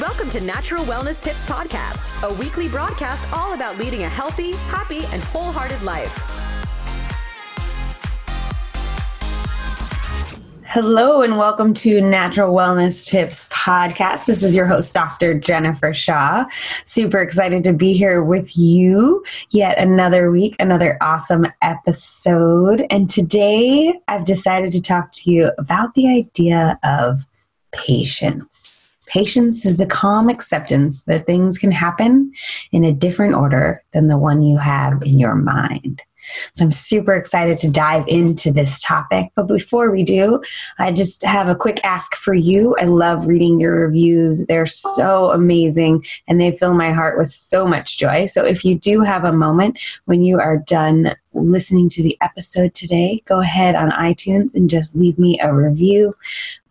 Welcome to Natural Wellness Tips Podcast, a weekly broadcast all about leading a healthy, happy, and wholehearted life. Hello, and welcome to Natural Wellness Tips Podcast. This is your host, Dr. Jennifer Shaw. Super excited to be here with you yet another week, another awesome episode. And today I've decided to talk to you about the idea of patience. Patience is the calm acceptance that things can happen in a different order than the one you have in your mind. So I'm super excited to dive into this topic. But before we do, I just have a quick ask for you. I love reading your reviews, they're so amazing and they fill my heart with so much joy. So if you do have a moment when you are done listening to the episode today, go ahead on iTunes and just leave me a review.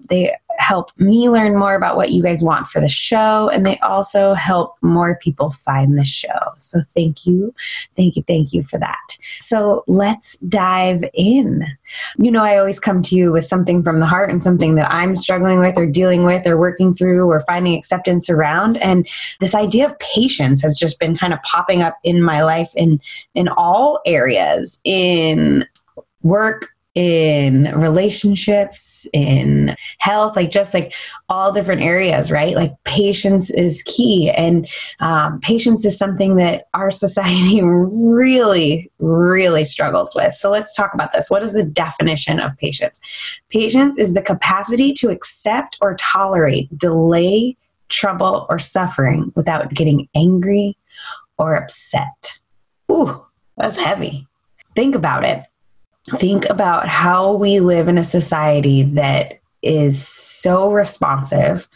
They help me learn more about what you guys want for the show, and they also help more people find the show. So thank you, thank you, thank you for that. So let's dive in. You know, I always come to you with something from the heart and something that I'm struggling with, or dealing with, or working through, or finding acceptance around. And this idea of patience has just been kind of popping up in my life in in all areas in work in relationships, in health, like just like all different areas, right? Like patience is key. And um, patience is something that our society really, really struggles with. So let's talk about this. What is the definition of patience? Patience is the capacity to accept or tolerate delay, trouble, or suffering without getting angry or upset. Ooh, that's heavy. Think about it think about how we live in a society that is so responsive.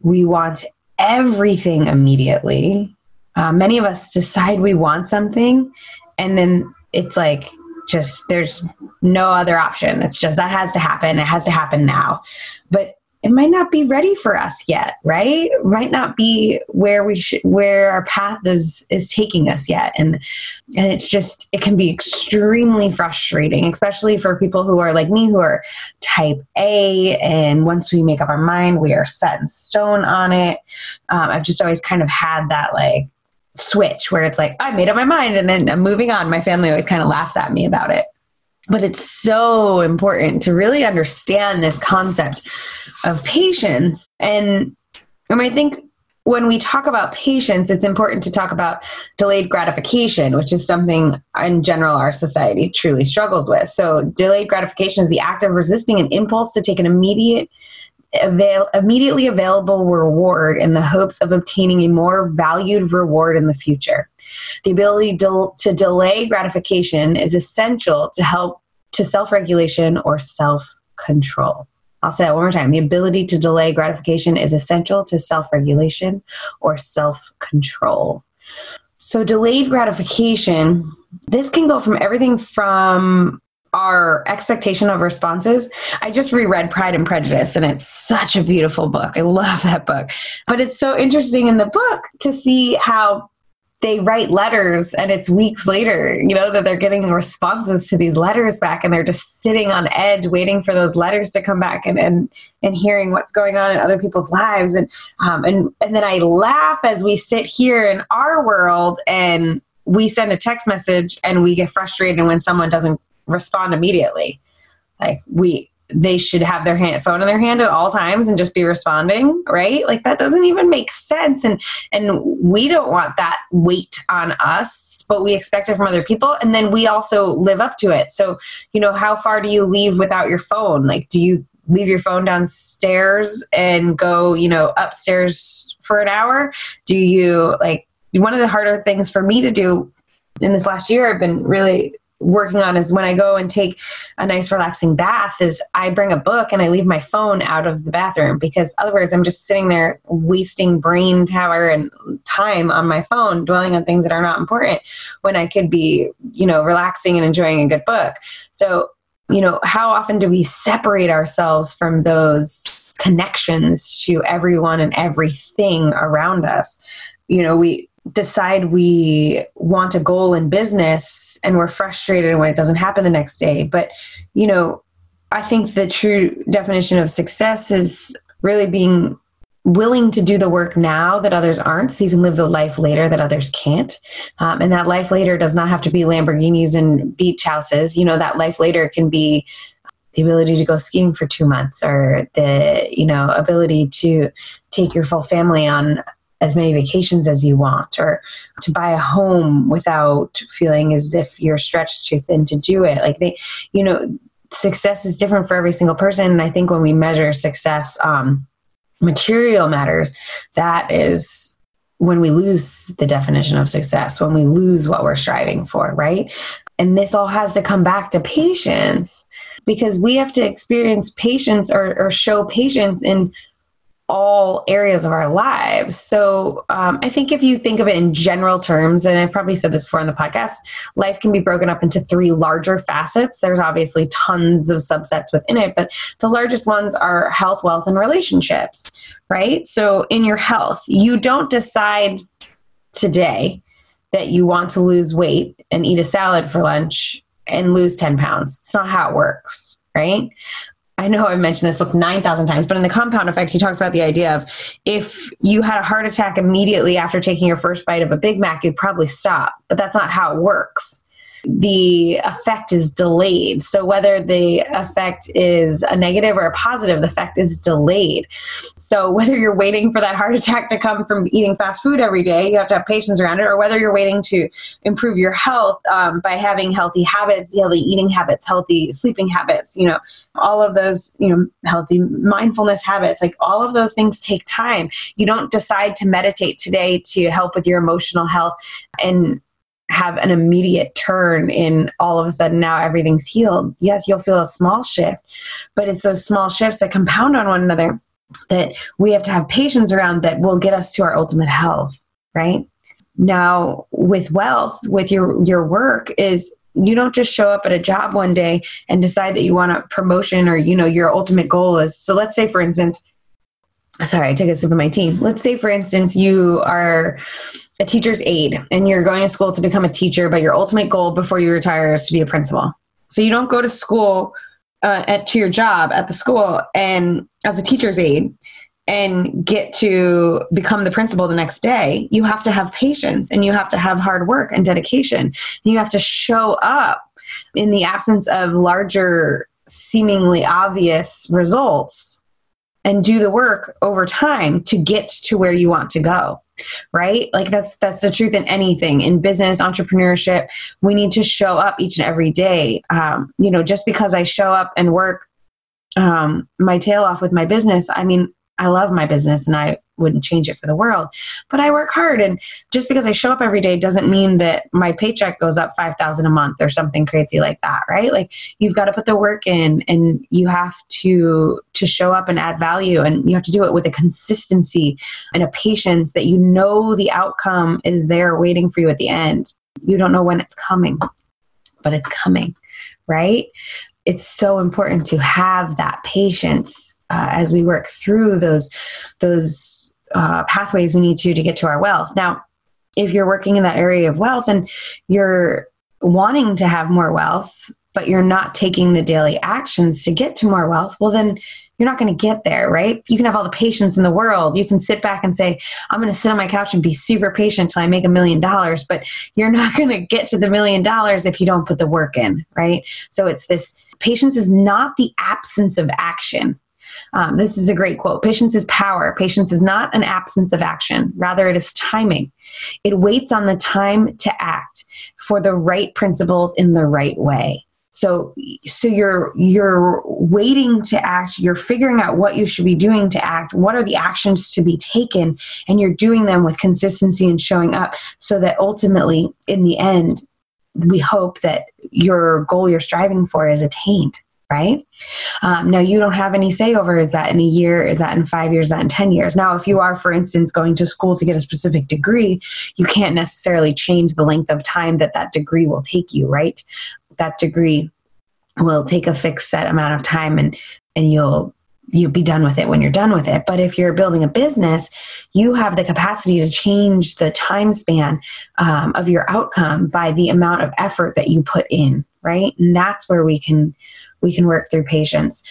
We want everything immediately. Uh, many of us decide we want something, and then it's like just there's no other option. It's just that has to happen. It has to happen now. But it might not be ready for us yet right? Might not be where we should where our path is is taking us yet. And and it's just it can be extremely frustrating especially for people who are like me who are type a. And once we make up our mind we are set in stone on it. Um, i've just always kind of had that like switch where it's like i made up my mind and then i'm moving on. My family always kind of laughs at me about it but it's so important to really understand this concept of patience. And, and I think when we talk about patience, it's important to talk about delayed gratification, which is something in general our society truly struggles with. So, delayed gratification is the act of resisting an impulse to take an immediate avail- immediately available reward in the hopes of obtaining a more valued reward in the future. The ability to, to delay gratification is essential to help to self regulation or self control. I'll say that one more time. The ability to delay gratification is essential to self regulation or self control. So, delayed gratification, this can go from everything from our expectation of responses. I just reread Pride and Prejudice, and it's such a beautiful book. I love that book. But it's so interesting in the book to see how they write letters and it's weeks later, you know, that they're getting responses to these letters back and they're just sitting on edge waiting for those letters to come back and and, and hearing what's going on in other people's lives. And um and, and then I laugh as we sit here in our world and we send a text message and we get frustrated when someone doesn't respond immediately. Like we they should have their hand, phone in their hand at all times and just be responding right? Like that doesn't even make sense. And and we don't want that weight on us but we expect it from other people. And then we also live up to it. So you know how far do you leave without your phone? Like do you leave your phone downstairs and go you know upstairs for an hour? Do you like one of the harder things for me to do in this last year i've been really working on is when I go and take a nice relaxing bath is I bring a book and I leave my phone out of the bathroom because other words I'm just sitting there wasting brain power and time on my phone dwelling on things that are not important when I could be, you know, relaxing and enjoying a good book. So you know, how often do we separate ourselves from those connections to everyone and everything around us? You know, we decide we want a goal in business and we're frustrated when it doesn't happen the next day. But, you know, I think the true definition of success is really being willing to do the work now that others aren't so you can live the life later that others can't um, and that life later does not have to be lamborghinis and beach houses you know that life later can be the ability to go skiing for two months or the you know ability to take your full family on as many vacations as you want or to buy a home without feeling as if you're stretched too thin to do it like they you know success is different for every single person and i think when we measure success um, material matters, that is when we lose the definition of success, when we lose what we're striving for, right? And this all has to come back to patience because we have to experience patience or, or show patience in all areas of our lives. So um, I think if you think of it in general terms, and I probably said this before on the podcast, life can be broken up into three larger facets. There's obviously tons of subsets within it, but the largest ones are health, wealth, and relationships, right? So in your health, you don't decide today that you want to lose weight and eat a salad for lunch and lose 10 pounds. It's not how it works, right? I know I've mentioned this book 9,000 times, but in the compound effect, he talks about the idea of if you had a heart attack immediately after taking your first bite of a Big Mac, you'd probably stop. But that's not how it works the effect is delayed. So whether the effect is a negative or a positive, the effect is delayed. So whether you're waiting for that heart attack to come from eating fast food every day, you have to have patience around it, or whether you're waiting to improve your health um, by having healthy habits, healthy eating habits, healthy sleeping habits, you know, all of those, you know, healthy mindfulness habits, like all of those things take time. You don't decide to meditate today to help with your emotional health and have an immediate turn in all of a sudden now everything's healed. Yes, you'll feel a small shift, but it's those small shifts that compound on one another that we have to have patience around that will get us to our ultimate health, right? Now, with wealth, with your your work is you don't just show up at a job one day and decide that you want a promotion or you know your ultimate goal is so let's say for instance sorry i took a sip of my tea let's say for instance you are a teacher's aide and you're going to school to become a teacher, but your ultimate goal before you retire is to be a principal. So you don't go to school uh, at to your job at the school and as a teacher's aide and get to become the principal the next day. You have to have patience and you have to have hard work and dedication. And you have to show up in the absence of larger, seemingly obvious results and do the work over time to get to where you want to go right? Like that's that's the truth in anything. In business entrepreneurship we need to show up each and every day. Um, you know just because i show up and work um, my tail off with my business i mean i love my business and i wouldn't change it for the world. But I work hard, and just because I show up every day doesn't mean that my paycheck goes up five thousand a month or something crazy like that, right? Like you've got to put the work in, and you have to to show up and add value, and you have to do it with a consistency and a patience that you know the outcome is there waiting for you at the end. You don't know when it's coming, but it's coming, right? It's so important to have that patience uh, as we work through those those uh, pathways we need to to get to our wealth. Now, if you're working in that area of wealth and you're wanting to have more wealth, but you're not taking the daily actions to get to more wealth, well, then you're not going to get there, right? You can have all the patience in the world. You can sit back and say, I'm going to sit on my couch and be super patient till I make a million dollars, but you're not going to get to the million dollars if you don't put the work in, right? So it's this patience is not the absence of action. Um, this is a great quote. Patience is power. Patience is not an absence of action. Rather, it is timing. It waits on the time to act for the right principles in the right way. So, so you're you're waiting to act. You're figuring out what you should be doing to act. What are the actions to be taken, and you're doing them with consistency and showing up, so that ultimately, in the end, we hope that your goal you're striving for is attained right? Um, now, you don't have any say over is that in a year, is that in five years, is that in 10 years? Now, if you are, for instance, going to school to get a specific degree, you can't necessarily change the length of time that that degree will take you, right? That degree will take a fixed set amount of time and, and you'll you'll be done with it when you're done with it. But if you're building a business, you have the capacity to change the time span um, of your outcome by the amount of effort that you put in, right? And that's where we can we can work through patience.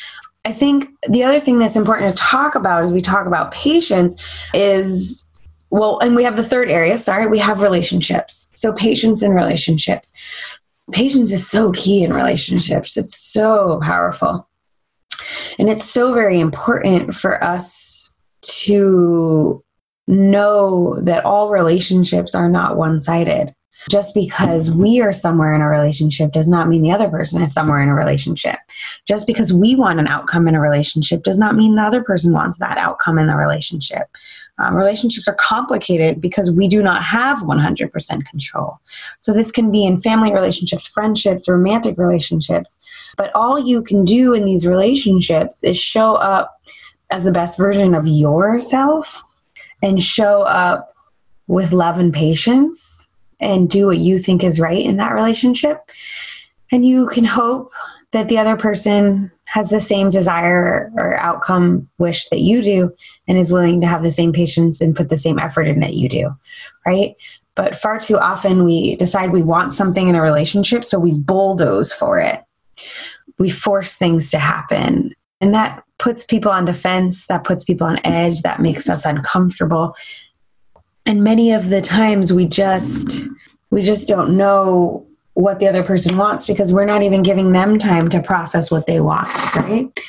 I think the other thing that's important to talk about as we talk about patience is well, and we have the third area, sorry, we have relationships. So, patience and relationships. Patience is so key in relationships, it's so powerful. And it's so very important for us to know that all relationships are not one sided. Just because we are somewhere in a relationship does not mean the other person is somewhere in a relationship. Just because we want an outcome in a relationship does not mean the other person wants that outcome in the relationship. Um, relationships are complicated because we do not have 100% control. So, this can be in family relationships, friendships, romantic relationships. But all you can do in these relationships is show up as the best version of yourself and show up with love and patience and do what you think is right in that relationship. And you can hope that the other person has the same desire or outcome wish that you do and is willing to have the same patience and put the same effort in that you do, right? But far too often we decide we want something in a relationship, so we bulldoze for it. We force things to happen. And that puts people on defense, that puts people on edge, that makes us uncomfortable. And many of the times we just we just don't know what the other person wants because we're not even giving them time to process what they want, right?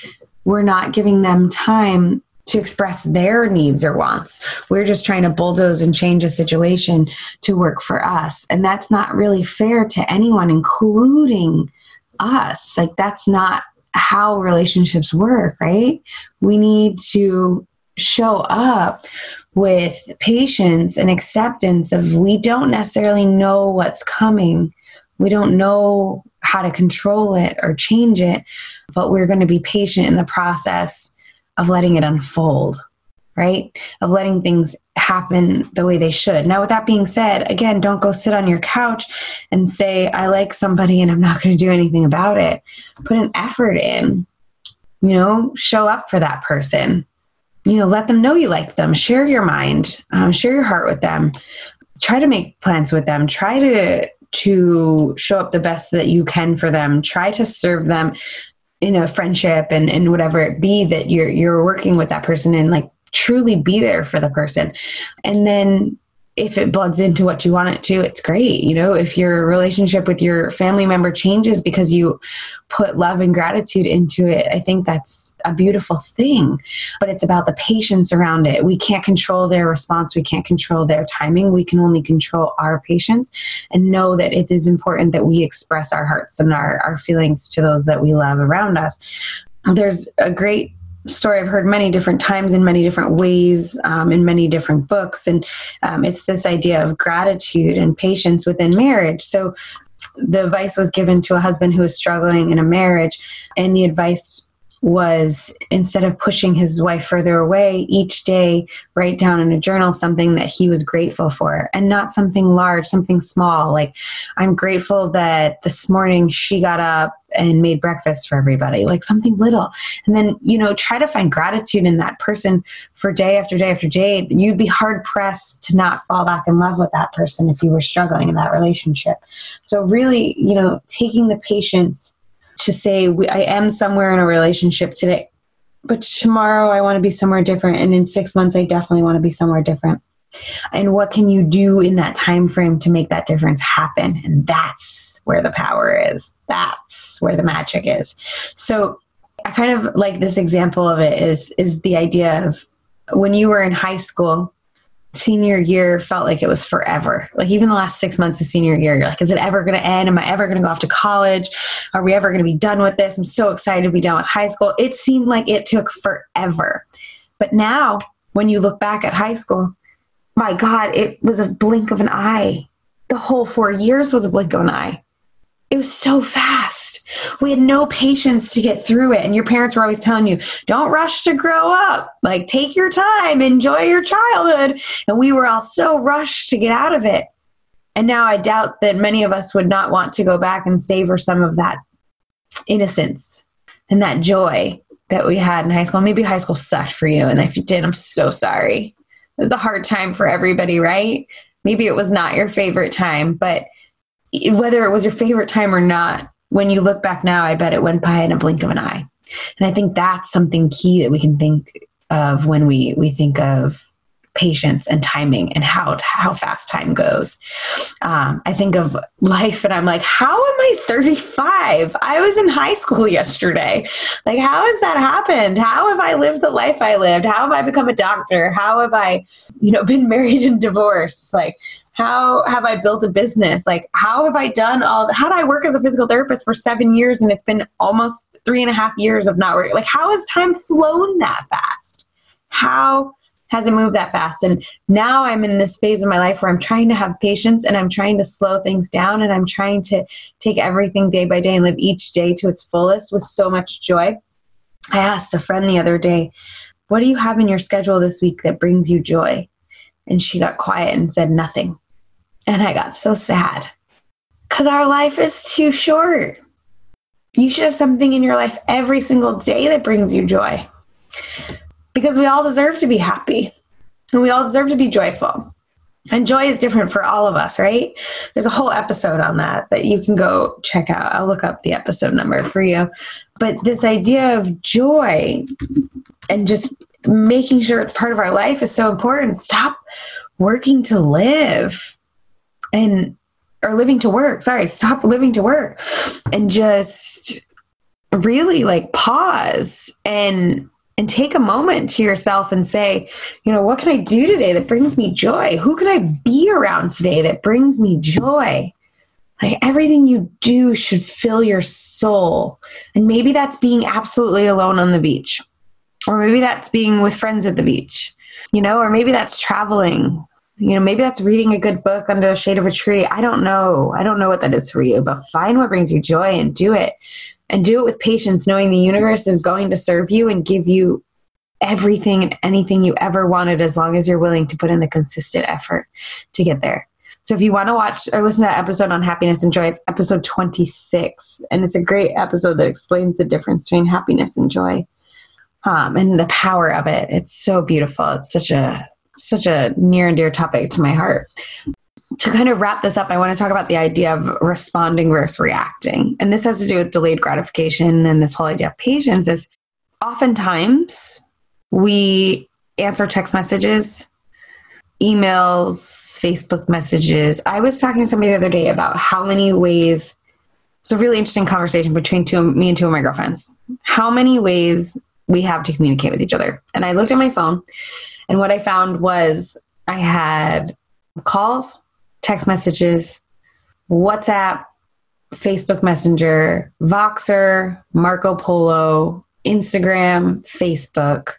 We're not giving them time to express their needs or wants. We're just trying to bulldoze and change a situation to work for us. And that's not really fair to anyone, including us. Like, that's not how relationships work, right? We need to show up with patience and acceptance of we don't necessarily know what's coming we don't know how to control it or change it, but we're going to be patient in the process of letting it unfold, right? Of letting things happen the way they should. Now, with that being said, again, don't go sit on your couch and say, I like somebody and I'm not going to do anything about it. Put an effort in, you know, show up for that person. You know, let them know you like them. Share your mind, um, share your heart with them. Try to make plans with them. Try to to show up the best that you can for them. Try to serve them in a friendship and, and whatever it be that you're you're working with that person and like truly be there for the person. And then if it bloods into what you want it to, it's great. You know, if your relationship with your family member changes because you put love and gratitude into it, I think that's a beautiful thing. But it's about the patience around it. We can't control their response, we can't control their timing. We can only control our patience and know that it is important that we express our hearts and our, our feelings to those that we love around us. There's a great story I've heard many different times in many different ways um, in many different books. And um, it's this idea of gratitude and patience within marriage. So the advice was given to a husband who was struggling in a marriage, and the advice was instead of pushing his wife further away each day write down in a journal something that he was grateful for and not something large something small. Like i'm grateful that this morning she got up and made breakfast for everybody like something little. And then you know try to find gratitude in that person for day after day after day. You'd be hard pressed to not fall back in love with that person if you were struggling in that relationship. So really you know taking the patience to say we, I am somewhere in a relationship today, but tomorrow I want to be somewhere different, and in six months I definitely want to be somewhere different. And what can you do in that time frame to make that difference happen? And that's where the power is. That's where the magic is. So I kind of like this example of it is is the idea of when you were in high school senior year felt like it was forever. Like even the last six months of senior year, you're like, is it ever going to end? Am I ever going to go off to college? Are we ever going to be done with this? I'm so excited to be done with high school. It seemed like it took forever. But now, when you look back at high school, my God, it was a blink of an eye. The whole four years was a blink of an eye. It was so fast. We had no patience to get through it. And your parents were always telling you, don't rush to grow up. Like, take your time, enjoy your childhood. And we were all so rushed to get out of it. And now I doubt that many of us would not want to go back and savor some of that innocence and that joy that we had in high school. Maybe high school sucked for you. And if you did, I'm so sorry. It was a hard time for everybody, right? Maybe it was not your favorite time, but whether it was your favorite time or not, when you look back now, I bet it went by in a blink of an eye. And I think that's something key that we can think of when we we think of patience and timing and how how fast time goes. Um, I think of life and I'm like, how am I 35? I was in high school yesterday. Like, how has that happened? How have I lived the life I lived? How have I become a doctor? How have I, you know, been married and divorced? Like, how have I built a business? Like, how have I done all? How do I work as a physical therapist for seven years and it's been almost three and a half years of not working? Like, how has time flown that fast? How has it moved that fast. And now I'm in this phase of my life where I'm trying to have patience and I'm trying to slow things down and I'm trying to take everything day by day and live each day to its fullest with so much joy. I asked a friend the other day, What do you have in your schedule this week that brings you joy? And she got quiet and said, Nothing. And I got so sad because our life is too short. You should have something in your life every single day that brings you joy because we all deserve to be happy and we all deserve to be joyful. And joy is different for all of us, right? There's a whole episode on that that you can go check out. I'll look up the episode number for you. But this idea of joy and just making sure it's part of our life is so important. Stop working to live and or living to work. Sorry, stop living to work and just really like pause and and take a moment to yourself and say, you know, what can I do today that brings me joy? Who can I be around today that brings me joy? Like everything you do should fill your soul. And maybe that's being absolutely alone on the beach. Or maybe that's being with friends at the beach. You know, or maybe that's traveling. You know, maybe that's reading a good book under the shade of a tree. I don't know. I don't know what that is for you, but find what brings you joy and do it and do it with patience, knowing the universe is going to serve you and give you everything and anything you ever wanted as long as you're willing to put in the consistent effort to get there. So if you want to watch or listen to that episode on happiness and joy, it's episode 26. And it's a great episode that explains the difference between happiness and joy um, and the power of it. It's so beautiful. It's such a such a near and dear topic to my heart to kind of wrap this up, I want to talk about the idea of responding versus reacting. And this has to do with delayed gratification and this whole idea of patience is oftentimes we answer text messages, emails, Facebook messages. I was talking to somebody the other day about how many ways it's a really interesting conversation between two me and two of my girlfriends. How many ways we have to communicate with each other. And I looked at my phone and what I found was I had calls, text messages, WhatsApp, Facebook Messenger, Voxer, Marco Polo, Instagram, Facebook.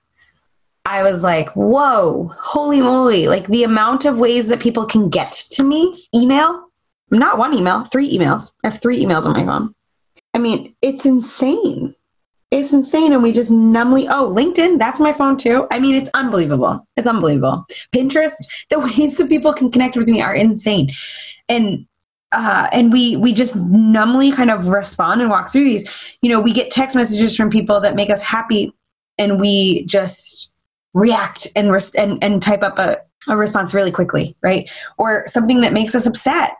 I was like, whoa, holy moly. Like the amount of ways that people can get to me, email, not one email, three emails. I have three emails on my phone. I mean, it's insane it's insane and we just numbly oh linkedin that's my phone too. I mean it's unbelievable. It's unbelievable. Pinterest the ways that people can connect with me are insane. And uh, and we we just numbly kind of respond and walk through these. You know we get text messages from people that make us happy and we just react and res- and, and type up a, a response really quickly right? Or something that makes us upset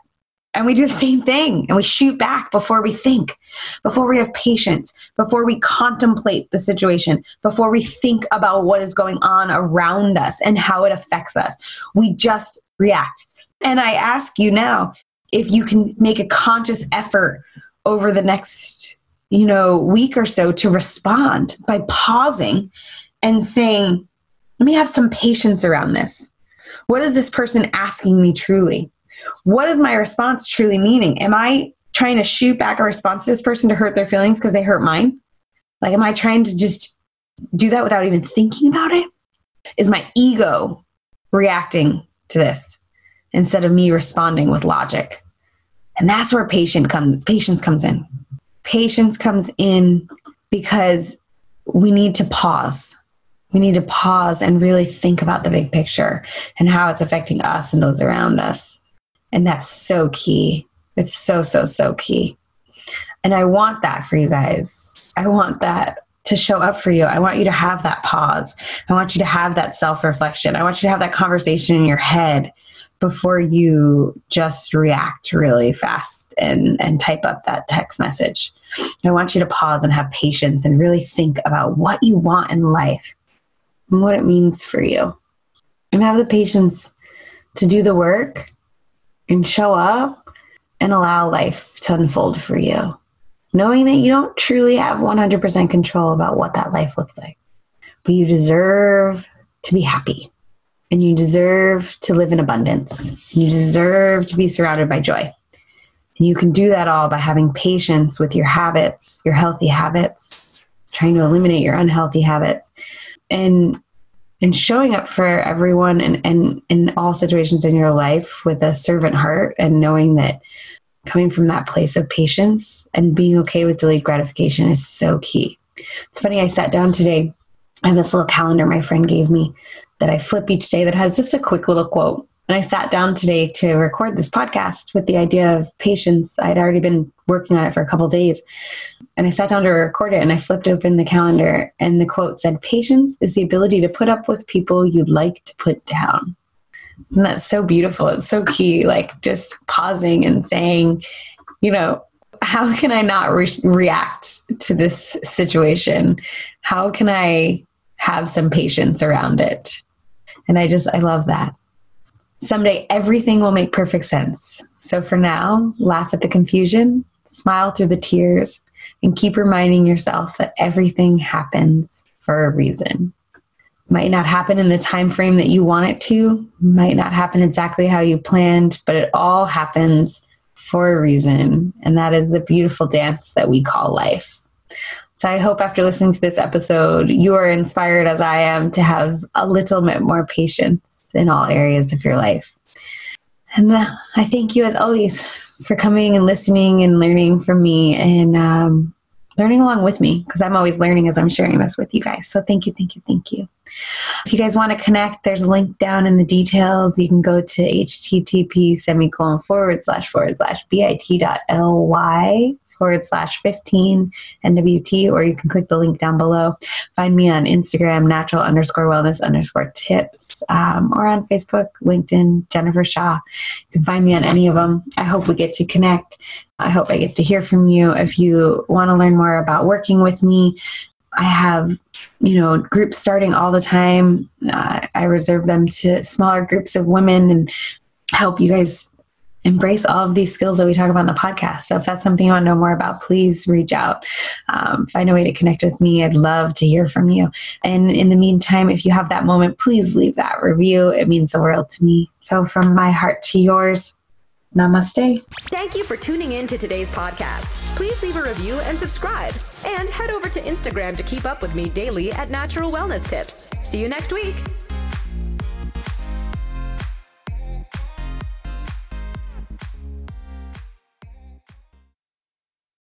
and we do the same thing and we shoot back before we think, before we have patience, before we contemplate the situation, before we think about what is going on around us and how it affects us. We just react. And I ask you now if you can make a conscious effort over the next, you know, week or so to respond by pausing and saying, let me have some patience around this. What is this person asking me truly? What is my response truly meaning? Am I trying to shoot back a response to this person to hurt their feelings because they hurt mine? Like, am I trying to just do that without even thinking about it? Is my ego reacting to this instead of me responding with logic? And that's where patient comes, patience comes in. Patience comes in because we need to pause. We need to pause and really think about the big picture and how it's affecting us and those around us. And that's so key. It's so, so, so key. And I want that for you guys. I want that to show up for you. I want you to have that pause. I want you to have that self reflection. I want you to have that conversation in your head before you just react really fast and, and type up that text message. I want you to pause and have patience and really think about what you want in life and what it means for you. And have the patience to do the work and show up and allow life to unfold for you, knowing that you don't truly have 100% control about what that life looks like. But you deserve to be happy and you deserve to live in abundance. and You deserve to be surrounded by joy. And you can do that all by having patience with your habits, your healthy habits, trying to eliminate your unhealthy habits, and and showing up for everyone and, and in all situations in your life with a servant heart and knowing that coming from that place of patience and being okay with delayed gratification is so key. It's funny, I sat down today. I have this little calendar my friend gave me that I flip each day that has just a quick little quote. And I sat down today to record this podcast with the idea of patience. I'd already been working on it for a couple days. And I sat down to record it and I flipped open the calendar and the quote said, Patience is the ability to put up with people you'd like to put down. And that's so beautiful. It's so key, like just pausing and saying, you know, how can I not re- react to this situation? How can I have some patience around it? And I just, I love that. Someday everything will make perfect sense. So for now, laugh at the confusion, smile through the tears, and keep reminding yourself that everything happens for a reason. Might not happen in the time frame that you want it to, might not happen exactly how you planned, but it all happens for a reason. And that is the beautiful dance that we call life. So I hope after listening to this episode, you are inspired as I am to have a little bit more patience in all areas of your life. And uh, I thank you as always for coming and listening and learning from me and um, learning along with me because I'm always learning as I'm sharing this with you guys. So thank you, thank you, thank you. If you guys want to connect, there's a link down in the details. You can go to http semicolon forward slash forward slash bit.ly forward slash 15 NWT, or you can click the link down below. Find me on Instagram, natural underscore wellness underscore tips, um, or on Facebook, LinkedIn, Jennifer Shaw. You can find me on any of them. I hope we get to connect. I hope I get to hear from you. If you want to learn more about working with me, I have, you know, groups starting all the time. Uh, I reserve them to smaller groups of women and help you guys embrace all of these skills that we talk about in the podcast. So if that's something you want to know more about, please reach out. Um, find a way to connect with me. I'd love to hear from you. And in the meantime, if you have that moment, please leave that review. It means the world to me. So from my heart to yours, namaste. Thank you for tuning in to today's podcast. Please leave a review and subscribe. And head over to Instagram to keep up with me daily at Natural Wellness Tips. See you next week.